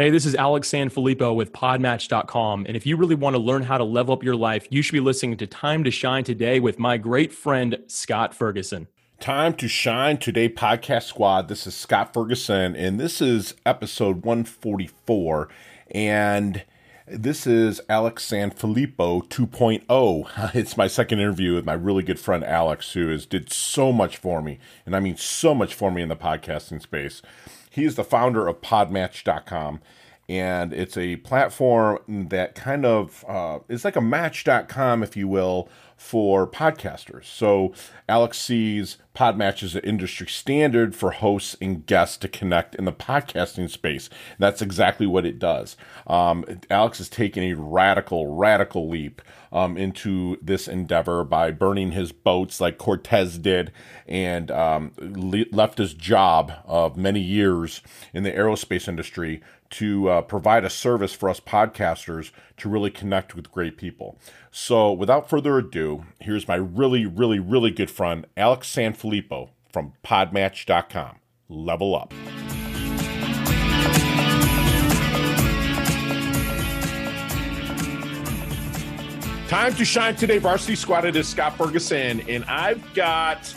Hey, this is Alex Sanfilippo with Podmatch.com. And if you really want to learn how to level up your life, you should be listening to Time to Shine today with my great friend, Scott Ferguson. Time to Shine Today Podcast Squad. This is Scott Ferguson, and this is episode 144. And this is Alex Sanfilippo 2.0. It's my second interview with my really good friend Alex, who has did so much for me, and I mean so much for me in the podcasting space. He is the founder of Podmatch.com, and it's a platform that kind of uh, is like a Match.com, if you will, for podcasters. So Alex sees Podmatch as an industry standard for hosts and guests to connect in the podcasting space. That's exactly what it does. Um, Alex has taken a radical, radical leap um, into this endeavor by burning his boats like Cortez did and um, le- left his job of many years in the aerospace industry to uh, provide a service for us podcasters to really connect with great people. So, without further ado, here's my really, really, really good friend, Alex Sanfilippo from Podmatch.com. Level up. Time to shine today, varsity squad. It is Scott Ferguson, and I've got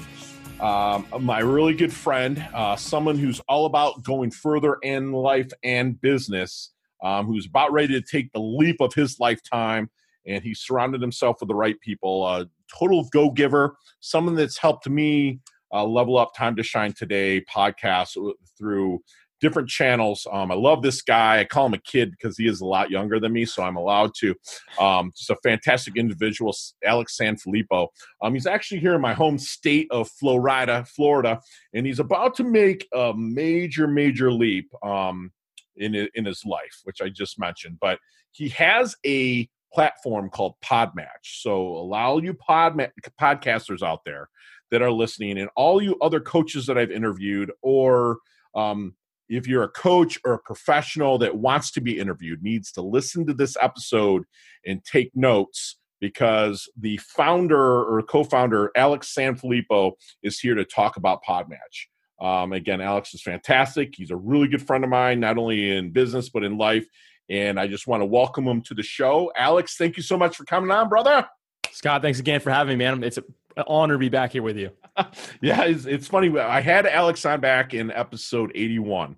um, my really good friend, uh, someone who's all about going further in life and business, um, who's about ready to take the leap of his lifetime, and he's surrounded himself with the right people. A total go giver, someone that's helped me uh, level up Time to Shine Today podcast through different channels. Um, I love this guy. I call him a kid because he is a lot younger than me, so I'm allowed to. Um, just a fantastic individual, Alex Sanfilippo. Um, he's actually here in my home state of Florida, Florida, and he's about to make a major, major leap um, in in his life, which I just mentioned. But he has a platform called Podmatch. So allow you pod podcasters out there that are listening, and all you other coaches that I've interviewed, or um, if you're a coach or a professional that wants to be interviewed, needs to listen to this episode and take notes because the founder or co-founder Alex Sanfilippo is here to talk about Podmatch. Um, again, Alex is fantastic. He's a really good friend of mine, not only in business but in life. And I just want to welcome him to the show. Alex, thank you so much for coming on, brother. Scott, thanks again for having me, man. It's an honor to be back here with you. yeah, it's, it's funny. I had Alex on back in episode 81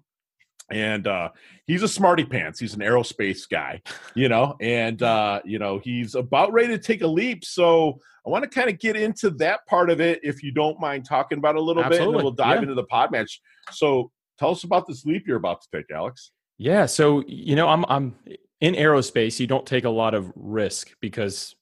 and uh, he's a smarty pants. He's an aerospace guy, you know, and uh, you know he's about ready to take a leap. So I want to kind of get into that part of it, if you don't mind talking about a little Absolutely. bit, and we'll dive yeah. into the Podmatch. So tell us about this leap you're about to take, Alex. Yeah, so you know, I'm I'm in aerospace. You don't take a lot of risk because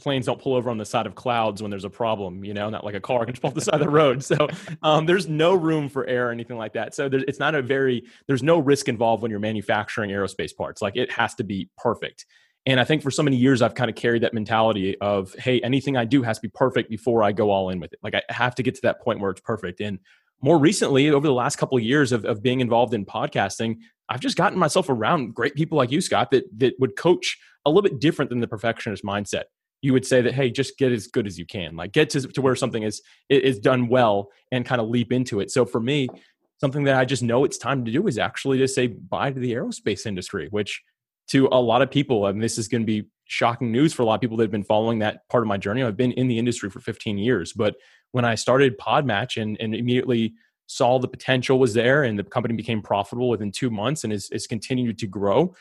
planes don't pull over on the side of clouds when there's a problem, you know, not like a car can just pull off the side of the road. So um, there's no room for error or anything like that. So it's not a very, there's no risk involved when you're manufacturing aerospace parts. Like it has to be perfect. And I think for so many years, I've kind of carried that mentality of, hey, anything I do has to be perfect before I go all in with it. Like I have to get to that point where it's perfect. And more recently, over the last couple of years of, of being involved in podcasting, I've just gotten myself around great people like you, Scott, that that would coach a little bit different than the perfectionist mindset. You would say that hey just get as good as you can like get to, to where something is is done well and kind of leap into it. So for me something that i just know it's time to do is actually to say bye to the aerospace industry which to a lot of people and this is going to be shocking news for a lot of people that have been following that part of my journey i've been in the industry for 15 years but when i started podmatch and, and immediately saw the potential was there and the company became profitable within two months and is, is continued to grow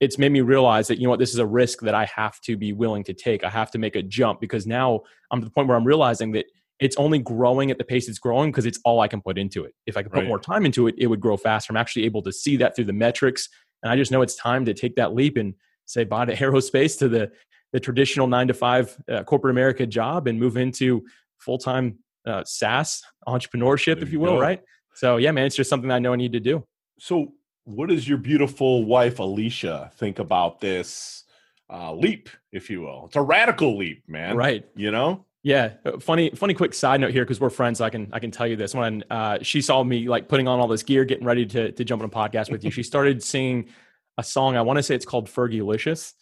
it's made me realize that you know what this is a risk that I have to be willing to take. I have to make a jump because now I'm to the point where I'm realizing that it's only growing at the pace it's growing because it's all I can put into it. If I could put right. more time into it, it would grow faster. I'm actually able to see that through the metrics, and I just know it's time to take that leap and say bye to aerospace to the the traditional nine to five uh, corporate America job and move into full time uh, SaaS entrepreneurship, there if you will. Go. Right. So yeah, man, it's just something I know I need to do. So what does your beautiful wife Alicia think about this uh, leap, if you will? It's a radical leap, man. Right. You know. Yeah, uh, funny, funny. Quick side note here because we're friends, so I can I can tell you this. When uh, she saw me like putting on all this gear, getting ready to to jump on a podcast with you, she started singing a song. I want to say it's called Fergalicious.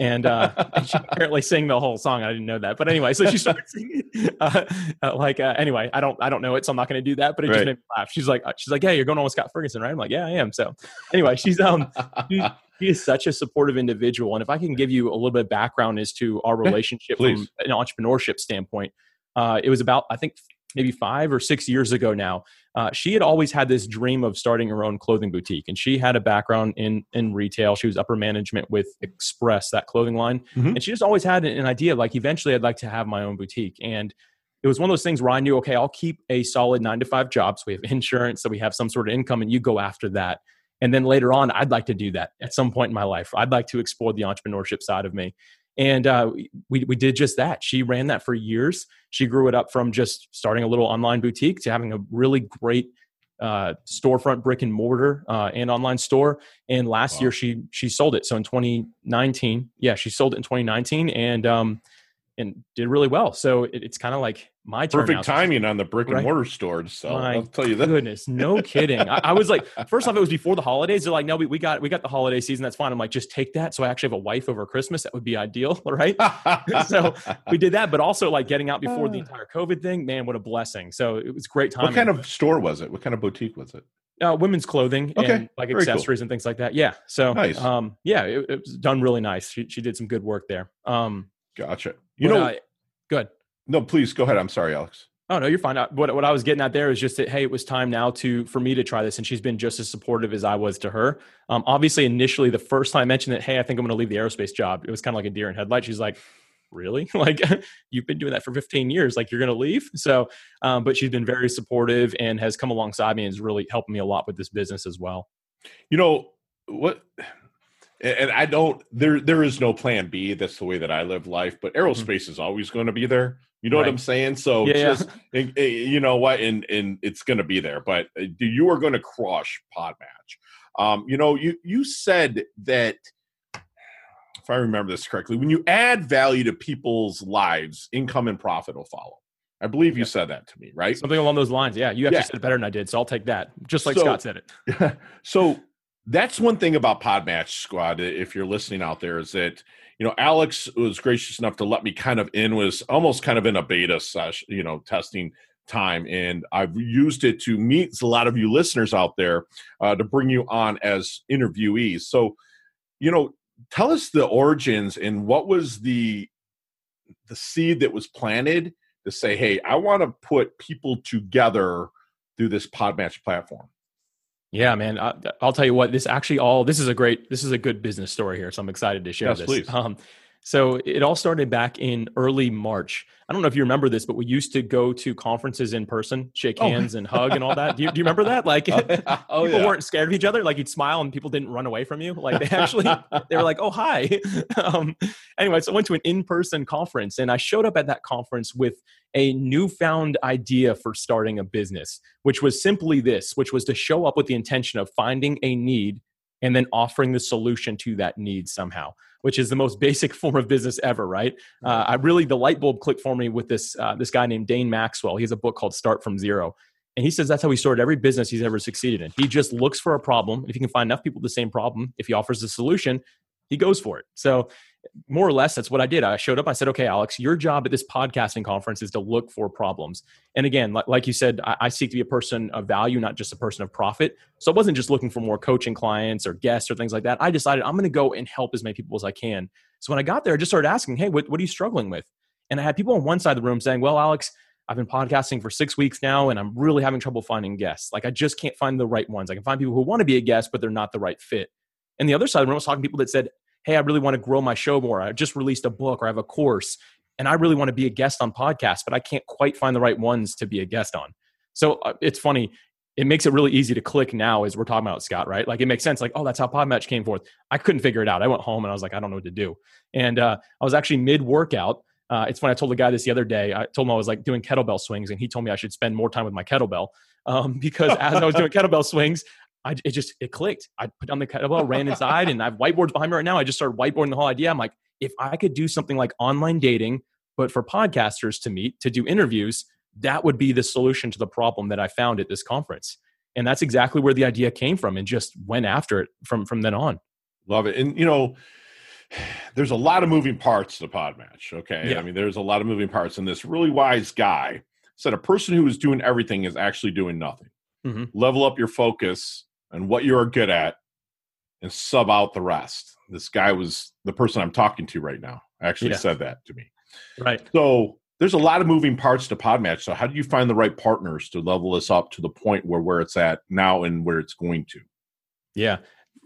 and, uh, and she apparently sang the whole song. I didn't know that, but anyway, so she started singing. Uh, uh, like uh, anyway, I don't I don't know it, so I'm not going to do that. But it just made me laugh. She's like she's like, yeah, you're going on with Scott Ferguson, right? I'm like, yeah, I am. So anyway, she's um she, she is such a supportive individual, and if I can give you a little bit of background as to our relationship from an entrepreneurship standpoint, uh, it was about I think maybe five or six years ago now. Uh, she had always had this dream of starting her own clothing boutique, and she had a background in in retail. She was upper management with Express, that clothing line, Mhm. and she just always had an idea like eventually I'd like to have my own boutique. And it was one of those things where I knew, okay, I'll keep a solid nine to five job, so we have insurance, so we have some sort of income, and you go after that. And then later on, I'd like to do that at some point in my life. I'd like to explore the entrepreneurship side of me. And uh, we, we did just that. She ran that for years. She grew it up from just starting a little online boutique to having a really great uh, storefront brick and mortar uh, and online store. And last Wow. year she she sold it. So in 2019, yeah, she sold it in 2019 and um and did really well. So it, it's kind of like my. Perfect timing on the brick and Right. mortar store. So My I'll tell you that. Goodness, no kidding. I, I was like, first off, it was before the holidays. They're like, no, we, we got we got the holiday season. That's fine. I'm like, just take that. So I actually have a wife over Christmas. That would be ideal, right? So, we did that, but also like getting out before the entire COVID thing. Man, what a blessing! So it was great time. what kind of store was it? What kind of boutique was it? uh, women's clothing Okay, and like very cool. accessories and things like that? Yeah. So Nice. um, yeah, it, it was done really nice. She she did some good work there. Um, Gotcha. You know, uh, good. no, please go ahead. I'm sorry, Alex. Oh no, you're fine. What what I was getting at there is just that hey, it was time now to for me to try this, and she's been just as supportive as I was to her. Um, obviously, initially, the first time I mentioned that, hey, I think I'm going to leave the aerospace job, it was kind of like a deer in headlights. She's like, really? like you've been doing that for 15 years, like you're going to leave? So, um, but she's been very supportive and has come alongside me and has really helped me a lot with this business as well. You know what? And I don't. There, there is no plan B. That's the way that I live life. But aerospace is always going to be there. You know what Mm-hmm. I'm saying? So Yeah, yeah. just, and- and you know what? And and it's going to be there. But uh, you are going to crush Podmatch. Um, you know, you you said that if I remember this correctly, when you add value to people's lives, income and profit will follow. I believe you Yeah. said that to me, right? Something along those lines. Yeah, you actually Yeah. said it better than I did, so I'll take that. Just like So- Scott said it. so that's one thing about Podmatch Squad. If you're listening out there, is that you know Alex was gracious enough to let me kind of in was almost kind of in a beta session, you know, testing time, and I've used it to meet a lot of you listeners out there uh, to bring you on as interviewees. So, you know, tell us the origins and what was the the seed that was planted to say, hey, I want to put people together through this Podmatch platform. Yeah, man. I, I'll tell you what. This actually all. This is a great. This is a good business story here. So I'm excited to share Yes, this. please. Um, so it all started back in early March. I don't know if you remember this, but we used to go to conferences in person, shake Oh. hands, and hug and all that. Do you, do you remember that? Like oh people weren't scared of each other. Like you'd smile and people didn't run away from you. Like they actually they were like, "Oh, hi." um, anyway, so I went to an in-person conference, and I showed up at that conference with a newfound idea for starting a business, which was simply this: which was to show up with the intention of finding a need and then offering the solution to that need somehow. Which is the most basic form of business ever, right? Uh, I really the light bulb clicked for me with this uh, this guy named Dane Maxwell. He has a book called Start from Zero, and he says that's how he started every business he's ever succeeded in. He just looks for a problem. If he can find enough people with the same problem, if he offers a solution, he goes for it. So, more or less, that's what I did. I showed up. I said, okay, Alex, your job at this podcasting conference is to look for problems. And again, like, like you said, I, I seek to be a person of value, not just a person of profit. So, I wasn't just looking for more coaching clients or guests or things like that. I decided I'm going to go and help as many people as I can. So, when I got there, I just started asking, hey, what, what are you struggling with? And I had people on one side of the room saying, well, Alex, I've been podcasting for six weeks now and I'm really having trouble finding guests. Like I just can't find the right ones. I can find people who want to be a guest, but they're not the right fit. And the other side of the room was talking to people that said, Hey, I really want to grow my show more. I just released a book or I have a course and I really want to be a guest on podcasts, but I can't quite find the right ones to be a guest on. So uh, it's funny. It makes it really easy to click now as we're talking about Scott, right? Like it makes sense. Like, oh, that's how Podmatch came forth. I couldn't figure it out. I went home and I was like, I don't know what to do. And uh, I was actually mid workout. Uh, it's funny. I told the guy this the other day. I told him I was like doing kettlebell swings, and he told me I should spend more time with my kettlebell um, because as I was doing kettlebell swings, I, it just it clicked. I put down the kettlebell, ran inside, and I have whiteboards behind me right now. I just started whiteboarding the whole idea. I'm like, if I could do something like online dating, but for podcasters to meet to do interviews, that would be the solution to the problem that I found at this conference. And that's exactly where the idea came from, and just went after it from from then on. Love it. And you know, there's a lot of moving parts to the Podmatch. Okay. Yeah. I mean, there's a lot of moving parts. And this really wise guy said a person who is doing everything is actually doing nothing. Mhm. Level up your focus and what you're good at and sub out the rest. This guy was the person I'm talking to right now. Actually Yeah. said that to me. Right. So there's a lot of moving parts to Podmatch. So how do you find the right partners to level this up to the point where where it's at now and where it's going to? Yeah.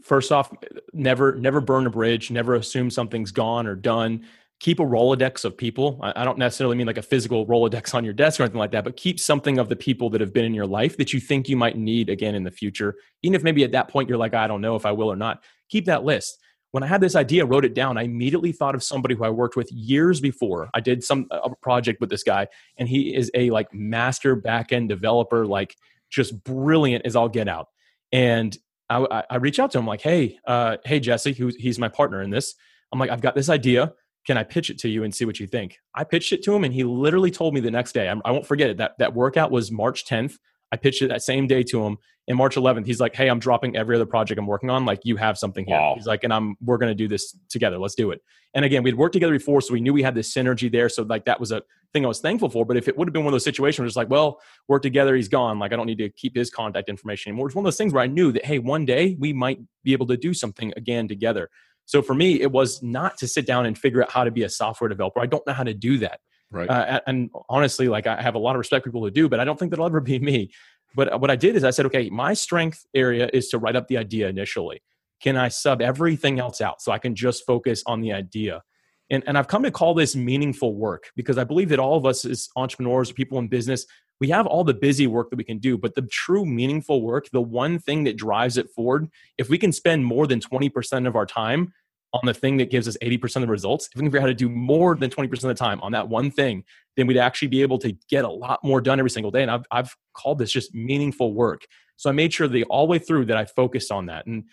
First off, never never burn a bridge. Never assume something's gone or done. Keep a Rolodex of people. I, don't necessarily mean like a physical Rolodex on your desk or anything like that, but keep something of the people that have been in your life that you think you might need again in the future. Even if maybe at that point you're like, I don't know if I will or not. Keep that list. When I had this idea, wrote it down, I immediately thought of somebody who I worked with years before. I did some a project with this guy, and he is a like master backend developer, like just brilliant as all get out. And I, I- I reach out to him like, hey, uh, hey Jesse, who he's my partner in this. I'm like, I've got this idea. Can I pitch it to you and see what you think? I pitched it to him, and he literally told me the next day. I'm, I won't forget it. That that workout was March 10th. I pitched it that same day to him. And March 11th, he's like, "Hey, I'm dropping every other project I'm working on. Like, you have something here." Wow. He's like, "And I'm we're gonna do this together. Let's do it." And again, we'd worked together before, so we knew we had this synergy there. So like that was a thing I was thankful for. But if it would have been one of those situations where it's like, well, work together, he's gone. Like I don't need to keep his contact information anymore. It's one of those things where I knew that hey, one day we might be able to do something again together. So for me, it was not to sit down and figure out how to be a software developer. I don't know how to do that. Right. Uh, and honestly, like I have a lot of respect for people who do, but I don't think that'll ever be me. But what I did is I said, okay, my strength area is to write up the idea initially. Can I sub everything else out so I can just focus on the idea? And, and I've come to call this meaningful work because I believe that all of us as entrepreneurs, people in business, we have all the busy work that we can do, but the true meaningful work, the one thing that drives it forward, if we can spend more than 20% of our time on the thing that gives us 80% of the results, if we can figure out how to do more than 20% of the time on that one thing, then we'd actually be able to get a lot more done every single day. And I've, I've called this just meaningful work. So I made sure the all the way through that I focused on that. And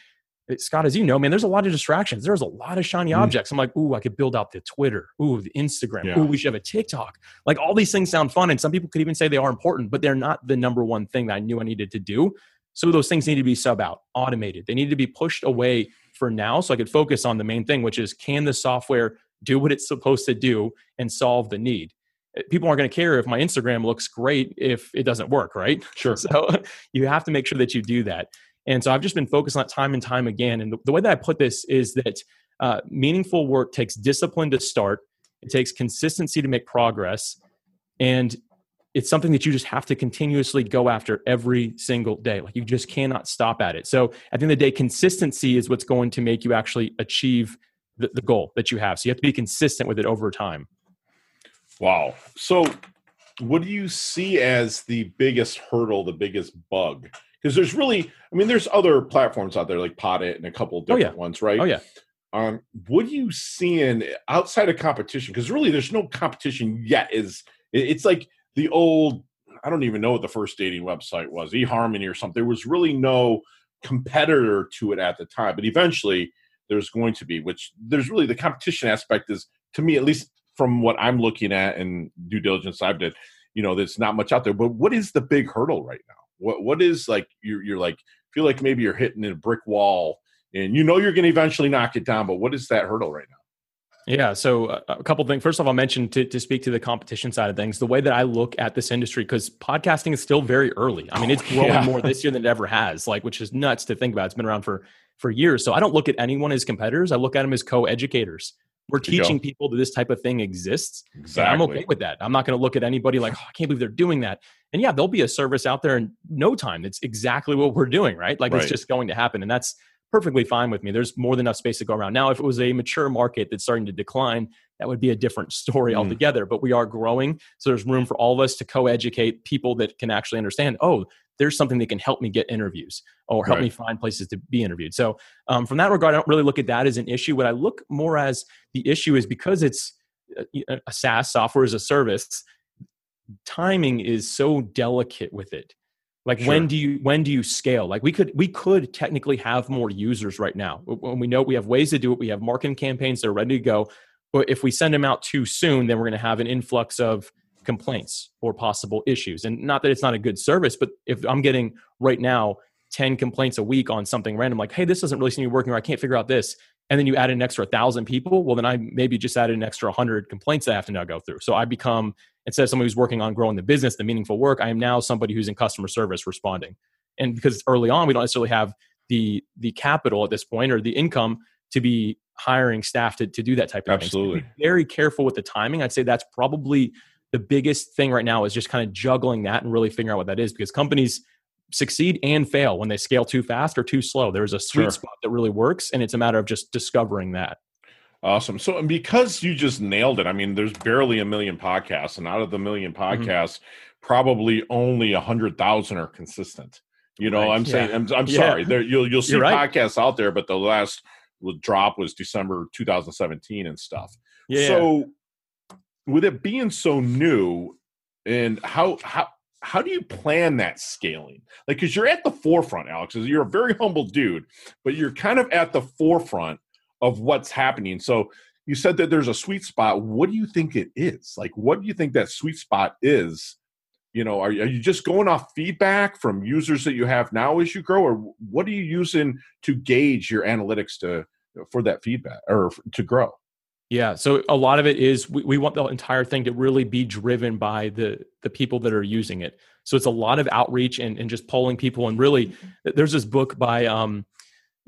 Scott, as you know, man, there's a lot of distractions. There's a lot of shiny Mm. objects. I'm like, ooh, I could build out the Twitter. Ooh, the Instagram. Yeah. Ooh, we should have a TikTok. Like all these things sound fun. And some people could even say they are important, but they're not the number one thing that I knew I needed to do. So those things need to be sub out, automated. They need to be pushed away for now so I could focus on the main thing, which is can the software do what it's supposed to do and solve the need? Uh, People aren't going to care if my Instagram looks great if it doesn't work, right? Sure. So you have to make sure that you do that. And so I've just been focused on it time and time again. And the, the way that I put this is that uh, meaningful work takes discipline to start, it takes consistency to make progress, and it's something that you just have to continuously go after every single day. Like you just cannot stop at it. So at the end of the day, consistency is what's going to make you actually achieve the, the goal that you have. So you have to be consistent with it over time. Wow. So, what do you see as the biggest hurdle, the biggest bug? Because there's really, I mean, there's other platforms out there like Podit and a couple of Oh, different ones, right? Oh yeah. Um, what do you see in outside of competition? Because really, there's no competition yet. Is it's like the old, I don't even know what the first dating website was, eHarmony or something. There was really no competitor to it at the time, but eventually there's going to be. Which there's really the competition aspect is to me, at least from what I'm looking at and due diligence I've did, you know, there's not much out there. But what is the big hurdle right now? What what is like you're you're like feel like maybe you're hitting a brick wall and you know you're going to eventually knock it down, but what is that hurdle right now? Yeah. So uh, a couple things. First of all, I'll mention to, to speak to the competition side of things, the way that I look at this industry, because podcasting is still very early. I mean, it's growing yeah. more this year than it ever has, like, which is nuts to think about. It's been around for, for years. So I don't look at anyone as competitors. I look at them as co-educators. We're go. teaching people that this type of thing exists. Exactly. I'm okay with that. I'm not going to look at anybody like, oh, I can't believe they're doing that. And yeah, there'll be a service out there in no time. That's exactly what we're doing, right? Like Right. it's just going to happen. And that's perfectly fine with me. There's more than enough space to go around. Now, if it was a mature market that's starting to decline, that would be a different story Mm. altogether. But we are growing. So there's room for all of us to co educate people that can actually understand, oh, there's something that can help me get interviews or help Right. me find places to be interviewed. So, um, from that regard, I don't really look at that as an issue. What I look more as the issue is because it's a a SaaS software as a service, timing is so delicate with it. Like Sure. when do you when do you scale? Like we could we could technically have more users right now. When we know we have ways to do it, we have marketing campaigns that are ready to go. But if we send them out too soon, then we're going to have an influx of complaints or possible issues. And not that it's not a good service, but if I'm getting right now 10 complaints a week on something random, like, hey, this doesn't really seem to be working, or I can't figure out this. and then you add an extra thousand people, well, then I maybe just added an extra hundred complaints that I have to now go through. So I become instead of somebody who's working on growing the business, the meaningful work, I am now somebody who's in customer service responding. And because early on we don't necessarily have the the capital at this point or the income to be hiring staff to, to do that type of Absolutely. thing. So very careful with the timing. I'd say that's probably the biggest thing right now is just kind of juggling that and really figuring out what that is because companies succeed and fail when they scale too fast or too slow. There's a sweet Sure. spot that really works, and it's a matter of just discovering that. Awesome. So, and because you just nailed it, I mean, there's barely a million podcasts, and out of the million Mm-hmm. podcasts, probably only a hundred thousand are consistent. You know, Right. I'm saying, I'm, I'm Yeah. sorry. There, you'll you'll see right. podcasts out there, but the last drop was December 2017 and stuff. Yeah. So, with it being so new, and how how how do you plan that scaling? Like, because you're at the forefront, Alex. You're a very humble dude, but you're kind of at the forefront of what's happening. So, you said that there's a sweet spot. What do you think it is? Like, what do you think that sweet spot is? You know, are, are you just going off feedback from users that you have now as you grow, or what are you using to gauge your analytics to for that feedback or to grow? Yeah. So a lot of it is we, we want the entire thing to really be driven by the the people that are using it. So it's a lot of outreach and, and just polling people. And really, there's this book by um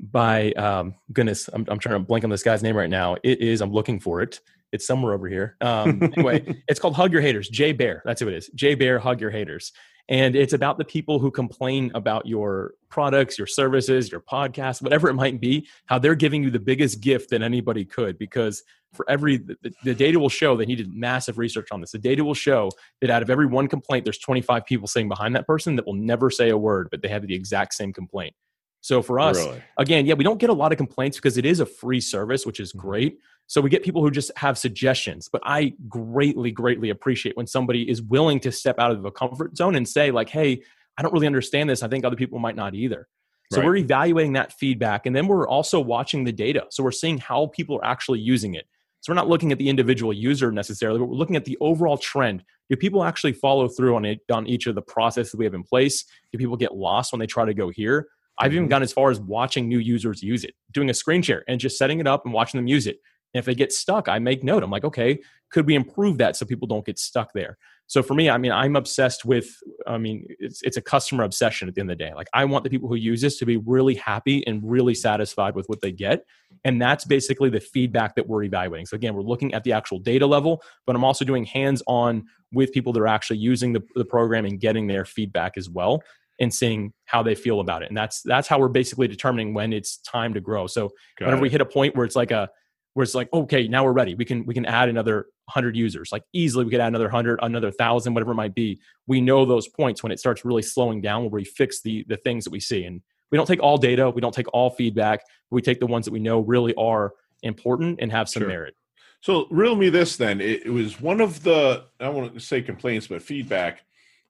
by um goodness, I'm I'm trying to blank on this guy's name right now. It is I'm looking for it. It's somewhere over here. Um, anyway, it's called Hug Your Haters. Jay Baer. That's who it is. Jay Baer, Hug Your Haters. And it's about the people who complain about your products, your services, your podcast, whatever it might be, how they're giving you the biggest gift that anybody could. Because for every, the, the data will show they needed massive research on this. The data will show that out of every one complaint, there's 25 people sitting behind that person that will never say a word, but they have the exact same complaint. So for us, Really? again, yeah, we don't get a lot of complaints because it is a free service, which is Mhm. great. So we get people who just have suggestions, but I greatly, greatly appreciate when somebody is willing to step out of a comfort zone and say, like, hey, I don't really understand this. I think other people might not either. So Right. we're evaluating that feedback. And then we're also watching the data. So we're seeing how people are actually using it. So we're not looking at the individual user necessarily, but we're looking at the overall trend. Do people actually follow through on it on each of the processes we have in place? Do people get lost when they try to go here? I've even Mhm. gone as far as watching new users use it, doing a screen share and just setting it up and watching them use it. And if they get stuck, I make note. I'm like, okay, could we improve that so people don't get stuck there? So for me, I mean, I'm obsessed with. I mean, it's it's a customer obsession at the end of the day. Like, I want the people who use this to be really happy and really satisfied with what they get, and that's basically the feedback that we're evaluating. So again, we're looking at the actual data level, but I'm also doing hands-on with people that are actually using the, the program and getting their feedback as well and seeing how they feel about it. And that's that's how we're basically determining when it's time to grow. So Got whenever we hit a point where it's like a where it's like okay now we're ready we can we can add another 100 users like easily we could add another 100 another 1000 whatever it might be we know those points when it starts really slowing down where we fix the the things that we see and we don't take all data we don't take all feedback but we take the ones that we know really are important and have some Sure. merit So, riddle me this then. It, it was one of the, I don't want to say complaints, but feedback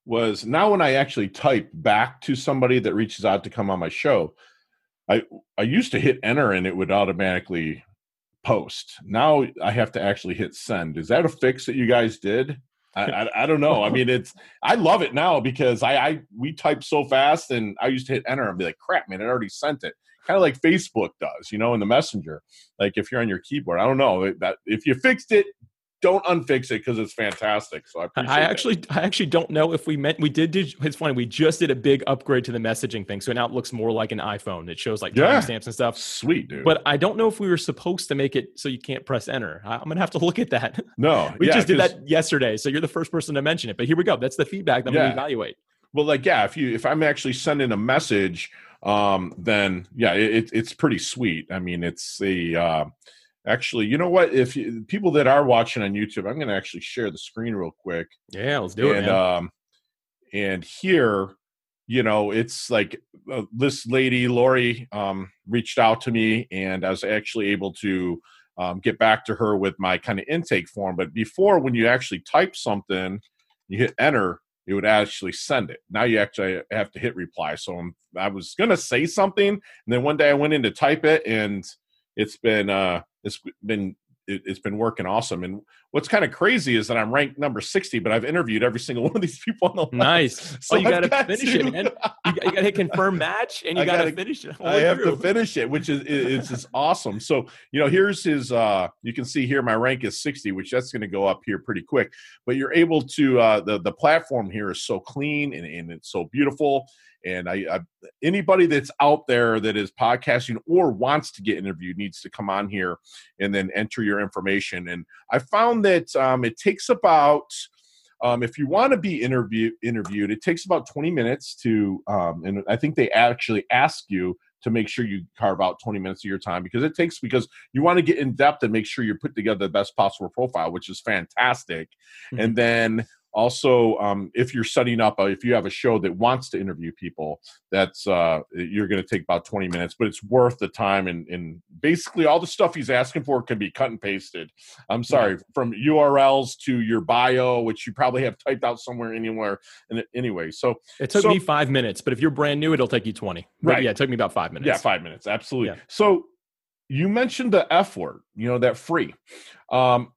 was now when I actually type back to somebody that reaches out to come on my show, I I used to hit enter and it would automatically post. Now I have to actually hit send. Is that a fix that you guys did? I, I, I don't know. I mean, it's I love it now because I, I we type so fast and I used to hit enter and be like, crap, man, I already sent it. Kind of like Facebook does, you know, in the messenger. Like if you're on your keyboard, I don't know that if you fixed it, don't unfix it because it's fantastic. So I appreciate I that. actually, I actually don't know if we meant we did. it's funny. We just did a big upgrade to the messaging thing, so now it looks more like an iPhone. It shows like Yeah. timestamps and stuff. sweet dude. But I don't know if we were supposed to make it so you can't press enter. I- I'm gonna have to look at that. no, We yeah, just did that yesterday, so you're the first person to mention it. But here we go. That's the feedback that Yeah. gonna evaluate. Well, like yeah, if you if I'm actually sending a message, um, then yeah, it, it's pretty sweet. I mean, it's a uh, actually, you know what? If you, people that are watching on YouTube, I'm going to actually share the screen real quick, Yeah, let's do it. and man. um, and here, you know, it's like uh, this lady Lori um reached out to me, and I was actually able to um, get back to her with my kind of intake form. But before, when you actually type something, you hit enter, it would actually send it. Now you actually have to hit reply. So I'm, I was gonna say something, and then one day I went in to type it, and it's been uh, it's been it, has been working awesome. And what's kind of crazy is that I'm ranked number 60, but I've interviewed every single one of these people on the line. Nice. So oh, you got to finish it, man. You, got to hit confirm match, and you got to finish it. I have through. to finish it, which is it's just awesome. So you know, here's his. uh You can see here my rank is 60, which that's going to go up here pretty quick. But you're able to uh the the platform here is so clean and, and it's so beautiful and I, I, anybody that's out there that is podcasting or wants to get interviewed needs to come on here and then enter your information. And I found that um, it takes about um, if you want to be interview, interviewed, it takes about 20 minutes to, um, and I think they actually ask you to make sure you carve out 20 minutes of your time because it takes because you want to get in depth and make sure you put together the best possible profile, which is fantastic. Mm-hmm. And then also um, if you're setting up a, if you have a show that wants to interview people that's uh, you're going to take about 20 minutes but it's worth the time and, and basically all the stuff he's asking for can be cut and pasted. I'm sorry yeah. from urls to your bio which you probably have typed out somewhere anywhere and anyway so it took so, me five minutes but if you're brand new it'll take you 20 but right. yeah it took me about five minutes. Yeah five minutes absolutely. Yeah. so you mentioned the f word you know that free. Um,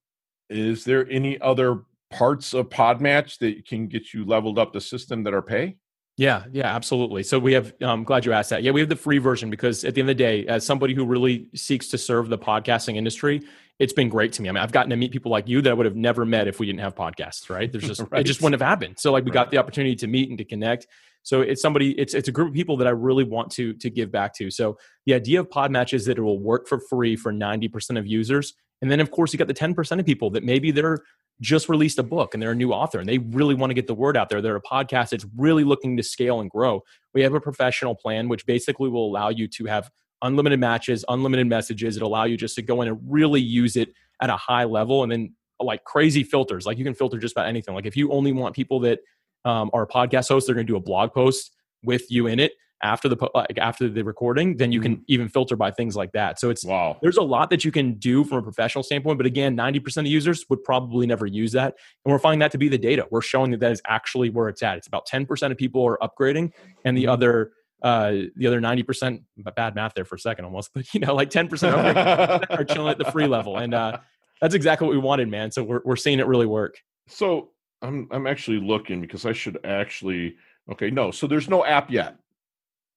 is there any other parts of Podmatch that can get you leveled up the system that are pay? Yeah, yeah, absolutely. So we have. I'm um, glad you asked that. Yeah, we have the free version because at the end of the day, as somebody who really seeks to serve the podcasting industry, it's been great to me. I mean, I've gotten to meet people like you that I would have never met if we didn't have podcasts. Right? There's just right. it just wouldn't have happened. So like we right. got the opportunity to meet and to connect. So it's somebody. It's it's a group of people that I really want to to give back to. So the idea of Podmatch is that it will work for free for 90% of users, and then of course you got the 10% of people that maybe they're just released a book and they're a new author and they really want to get the word out there. They're a podcast that's really looking to scale and grow. We have a professional plan, which basically will allow you to have unlimited matches, unlimited messages. It'll allow you just to go in and really use it at a high level and then like crazy filters. Like you can filter just about anything. Like if you only want people that um, are podcast hosts, they're going to do a blog post with you in it after the like after the recording, then you can mm-hmm. even filter by things like that. So it's wow. There's a lot that you can do from a professional standpoint, but again, 90% of users would probably never use that, and we're finding that to be the data. We're showing that that is actually where it's at. It's about 10% of people are upgrading, and the mm-hmm. other uh, the other 90% bad math there for a second almost but you know like 10% are chilling at the free level and uh, that's exactly what we wanted man so we're, we're seeing it really work so i'm i'm actually looking because i should actually okay no so there's no app yet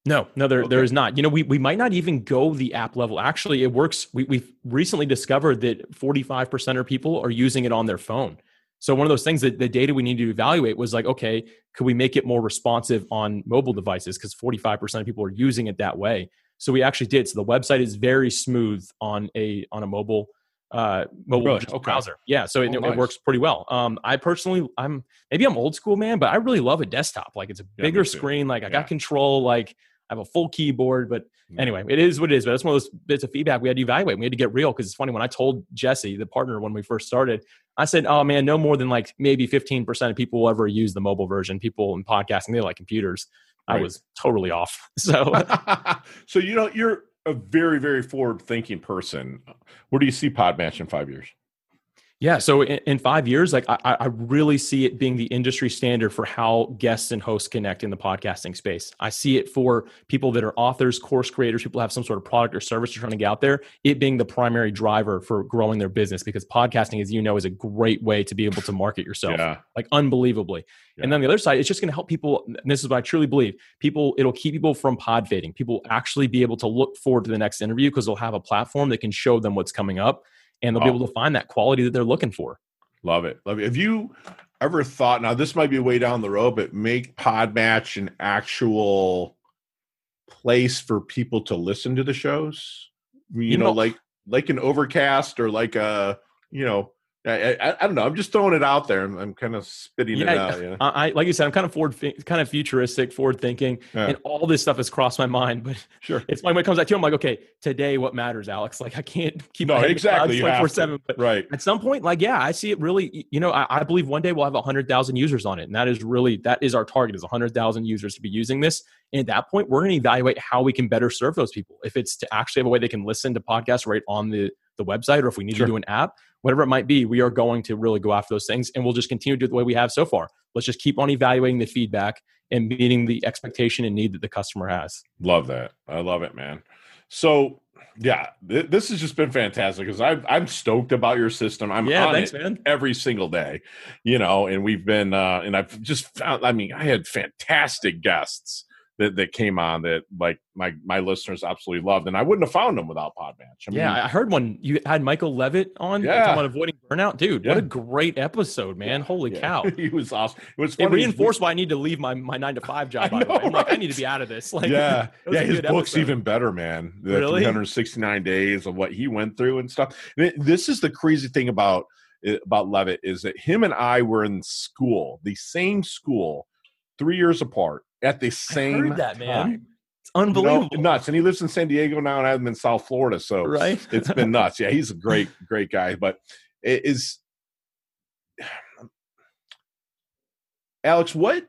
no, no, there, okay. there is not. You know, we, we might not even go the app level. Actually, it works. We, we've recently discovered that 45% of people are using it on their phone. So one of those things that the data we need to evaluate was like, okay, could we make it more responsive on mobile devices? Because 45% of people are using it that way. So we actually did. So the website is very smooth on a on a mobile uh mobile really? okay. browser. Yeah, so it, oh, nice. it, works pretty well. Um I personally I'm maybe I'm old school man, but I really love a desktop. Like it's a bigger yeah, screen, like I got control like I have a full keyboard, but mm. anyway, it is what it is. But that's one of those bits of feedback we had to evaluate. We had to get real because it's funny when I told Jesse, the partner, when we first started, I said, "Oh man, no more than like maybe fifteen percent of people will ever use the mobile version. People in podcasting they like computers." Right. I was totally off. So, so you know, you're a very, very forward-thinking person. Where do you see Podmatch in five years? Yeah. So in, in, five years, like I, I really see it being the industry standard for how guests and hosts connect in the podcasting space. I see it for people that are authors, course creators, people have some sort of product or service you're trying to get out there, it being the primary driver for growing their business because podcasting, as you know, is a great way to be able to market yourself. Yeah. Like unbelievably. Yeah. And then the other side, it's just going to help people. And this is what I truly believe. People, it'll keep people from pod fading. People actually be able to look forward to the next interview because they'll have a platform that can show them what's coming up and they'll oh. be able to find that quality that they're looking for. Love it. Love it. Have you ever thought, now this might be way down the road, but make Podmatch an actual place for people to listen to the shows? You, you know, know, like like an overcast or like a, you know, I, I, I, don't know. I'm just throwing it out there. I'm, I'm kind of spitting yeah, it out. You know? I, like you said, I'm kind of forward, kind of futuristic, forward thinking, yeah. and all this stuff has crossed my mind. But sure, it's when it comes back to you, I'm like, okay, today what matters, Alex? Like I can't keep no exactly 24 seven. But right at some point, like yeah, I see it really. You know, I, I believe one day we'll have hundred thousand users on it, and that is really that is our target is hundred thousand users to be using this. And at that point, we're going to evaluate how we can better serve those people. If it's to actually have a way they can listen to podcasts right on the the website, or if we need sure. to do an app, whatever it might be, we are going to really go after those things and we'll just continue to do it the way we have so far. Let's just keep on evaluating the feedback and meeting the expectation and need that the customer has. Love that. I love it, man. So Yeah, th- this has just been fantastic because I'm I'm stoked about your system. I'm yeah, on thanks, it man. every single day, you know, and we've been uh, and I've just found. I mean, I had fantastic guests that, that came on that like my my listeners absolutely loved, and I wouldn't have found them without Podmatch. I mean, yeah, I heard one you had Michael Levitt on. Yeah, on avoiding burnout, dude. Yeah. What a great episode, man! Yeah. Holy yeah. cow, he was awesome. It was. It reinforced why I need to leave my, my nine to five job. I know, I'm like, I need to be out of this. Like, yeah, yeah. His book's episode. even better, man. The really? 369 days of what he went through and stuff. This is the crazy thing about eh, about Levitt is that him and I were in school, the same school, three years apart at the same that, man. time. It's unbelievable. Nuts. And he lives in San Diego now, and I'm in South Florida. So right, it's been nuts. Yeah, he's a great, great guy. But it is Alex, what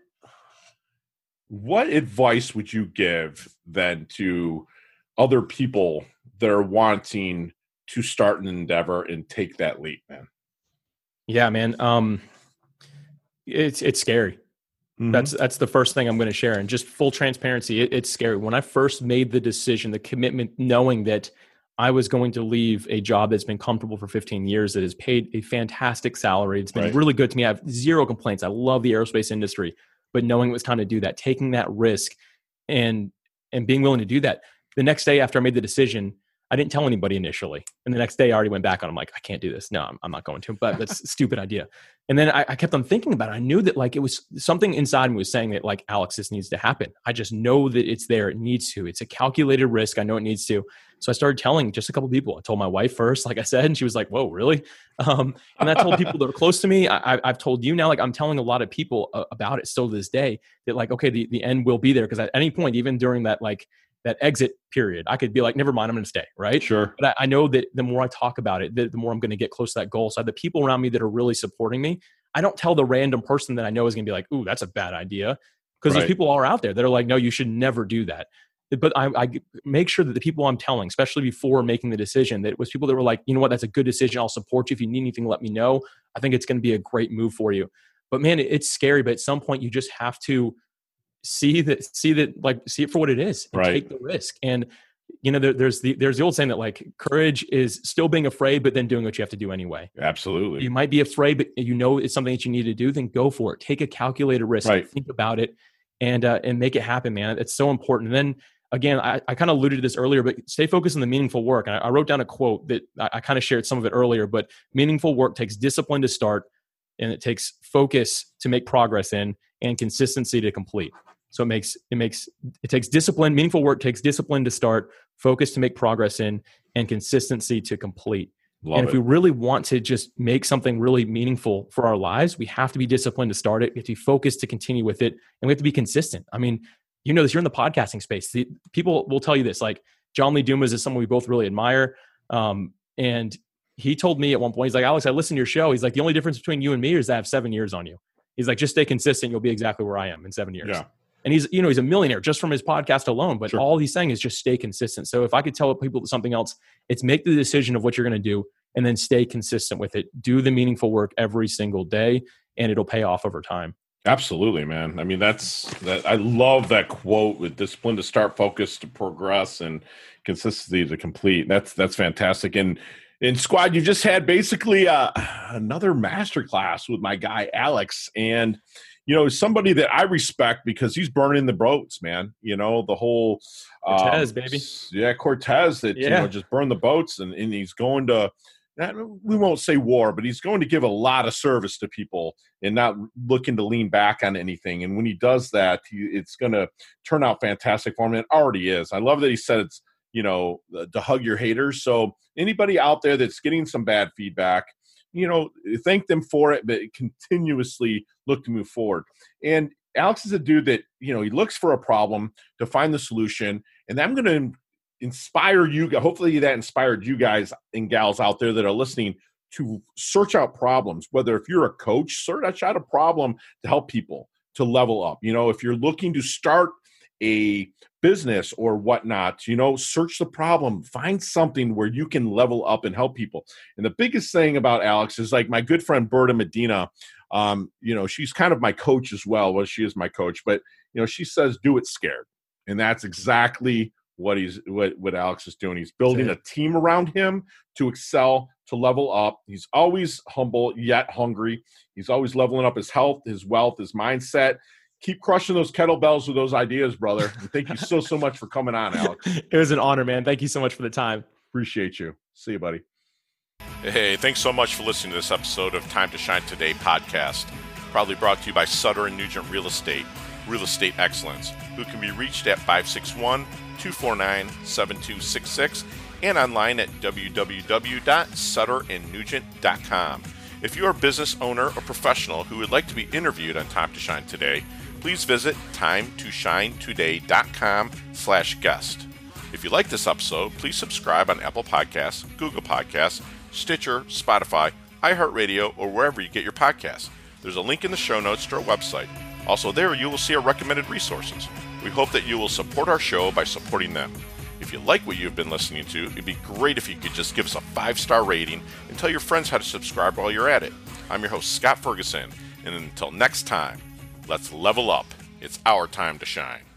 what advice would you give then to other people that are wanting to start an endeavor and take that leap, man? Yeah, man. Um it's it's scary. Mm-hmm. That's that's the first thing I'm going to share. And just full transparency, it, it's scary. When I first made the decision, the commitment, knowing that I was going to leave a job that's been comfortable for 15 years, that has paid a fantastic salary, it's been right. really good to me. I have zero complaints. I love the aerospace industry, but knowing it was time to do that, taking that risk, and and being willing to do that. The next day after I made the decision, I didn't tell anybody initially. And the next day I already went back on. I'm like, I can't do this. No, I'm, I'm not going to. But that's a stupid idea. And then I, I, kept on thinking about it. I knew that like it was something inside me was saying that like Alex, this needs to happen. I just know that it's there. It needs to. It's a calculated risk. I know it needs to. So I started telling just a couple people. I told my wife first, like I said, and she was like, "Whoa, really?" Um, and I told people that are close to me. I, have told you now. Like I'm telling a lot of people uh, about it still to this day. That like, okay, the, the end will be there because at any point, even during that like that exit period, I could be like, never mind, I'm going to stay, right? Sure. But I, I, know that the more I talk about it, the, the more I'm going to get close to that goal. So the people around me that are really supporting me, I don't tell the random person that I know is going to be like, ooh, that's a bad idea. Because right. there's people are out there that are like, no, you should never do that. But I, I, make sure that the people I'm telling, especially before making the decision, that it was people that were like, you know what, that's a good decision. I'll support you. If you need anything, let me know. I think it's going to be a great move for you. But man, it's scary. But at some point, you just have to see that see that like see it for what it is and right. take the risk. And you know there, there's the there's the old saying that like courage is still being afraid but then doing what you have to do anyway. Absolutely. You might be afraid but you know it's something that you need to do then go for it. Take a calculated risk right. think about it and uh, and make it happen man. It's so important. And then again i, I kind of alluded to this earlier but stay focused on the meaningful work. And I, I wrote down a quote that I, I kind of shared some of it earlier but meaningful work takes discipline to start and it takes focus to make progress in and consistency to complete so it makes it makes it takes discipline. Meaningful work takes discipline to start, focus to make progress in, and consistency to complete. Love and if it. we really want to just make something really meaningful for our lives, we have to be disciplined to start it. We have to be focused to continue with it, and we have to be consistent. I mean, you know this. You're in the podcasting space. The, people will tell you this. Like John Lee Dumas is someone we both really admire, um, and he told me at one point, he's like, Alex, I listen to your show. He's like, the only difference between you and me is that I have seven years on you. He's like, just stay consistent. You'll be exactly where I am in seven years. Yeah. And he's you know he's a millionaire just from his podcast alone but sure. all he's saying is just stay consistent. So if i could tell people something else it's make the decision of what you're going to do and then stay consistent with it. Do the meaningful work every single day and it'll pay off over time. Absolutely man. I mean that's that i love that quote with discipline to start focus to progress and consistency to complete. That's that's fantastic. And in squad you just had basically uh, another master class with my guy alex and you know, somebody that I respect because he's burning the boats, man. You know, the whole Cortez, um, baby. Yeah, Cortez that yeah. you know just burned the boats and, and he's going to we won't say war, but he's going to give a lot of service to people and not looking to lean back on anything. And when he does that, he, it's going to turn out fantastic for him. It already is. I love that he said it's, you know, uh, to hug your haters. So anybody out there that's getting some bad feedback, you know, thank them for it, but continuously look to move forward. And Alex is a dude that, you know, he looks for a problem to find the solution. And I'm going to inspire you. Hopefully, that inspired you guys and gals out there that are listening to search out problems. Whether if you're a coach, search out a problem to help people to level up. You know, if you're looking to start a business or whatnot, you know, search the problem, find something where you can level up and help people. And the biggest thing about Alex is like my good friend Berta Medina, um, you know, she's kind of my coach as well. Well, she is my coach, but you know, she says, do it scared. And that's exactly what he's what what Alex is doing. He's building a team around him to excel, to level up. He's always humble yet hungry. He's always leveling up his health, his wealth, his mindset. Keep crushing those kettlebells with those ideas, brother. And thank you so so much for coming on, Alex. it was an honor, man. Thank you so much for the time. Appreciate you. See you, buddy. Hey, thanks so much for listening to this episode of Time to Shine Today podcast. Proudly brought to you by Sutter and Nugent Real Estate, Real Estate Excellence, who can be reached at 561 249 7266 and online at www.sutterandnugent.com. If you're a business owner or professional who would like to be interviewed on Time to Shine Today, please visit timetoshinetoday.com slash guest. If you like this episode, please subscribe on Apple Podcasts, Google Podcasts, Stitcher, Spotify, iHeartRadio, or wherever you get your podcasts. There's a link in the show notes to our website. Also, there you will see our recommended resources. We hope that you will support our show by supporting them. If you like what you've been listening to, it'd be great if you could just give us a five star rating and tell your friends how to subscribe while you're at it. I'm your host, Scott Ferguson, and until next time, let's level up. It's our time to shine.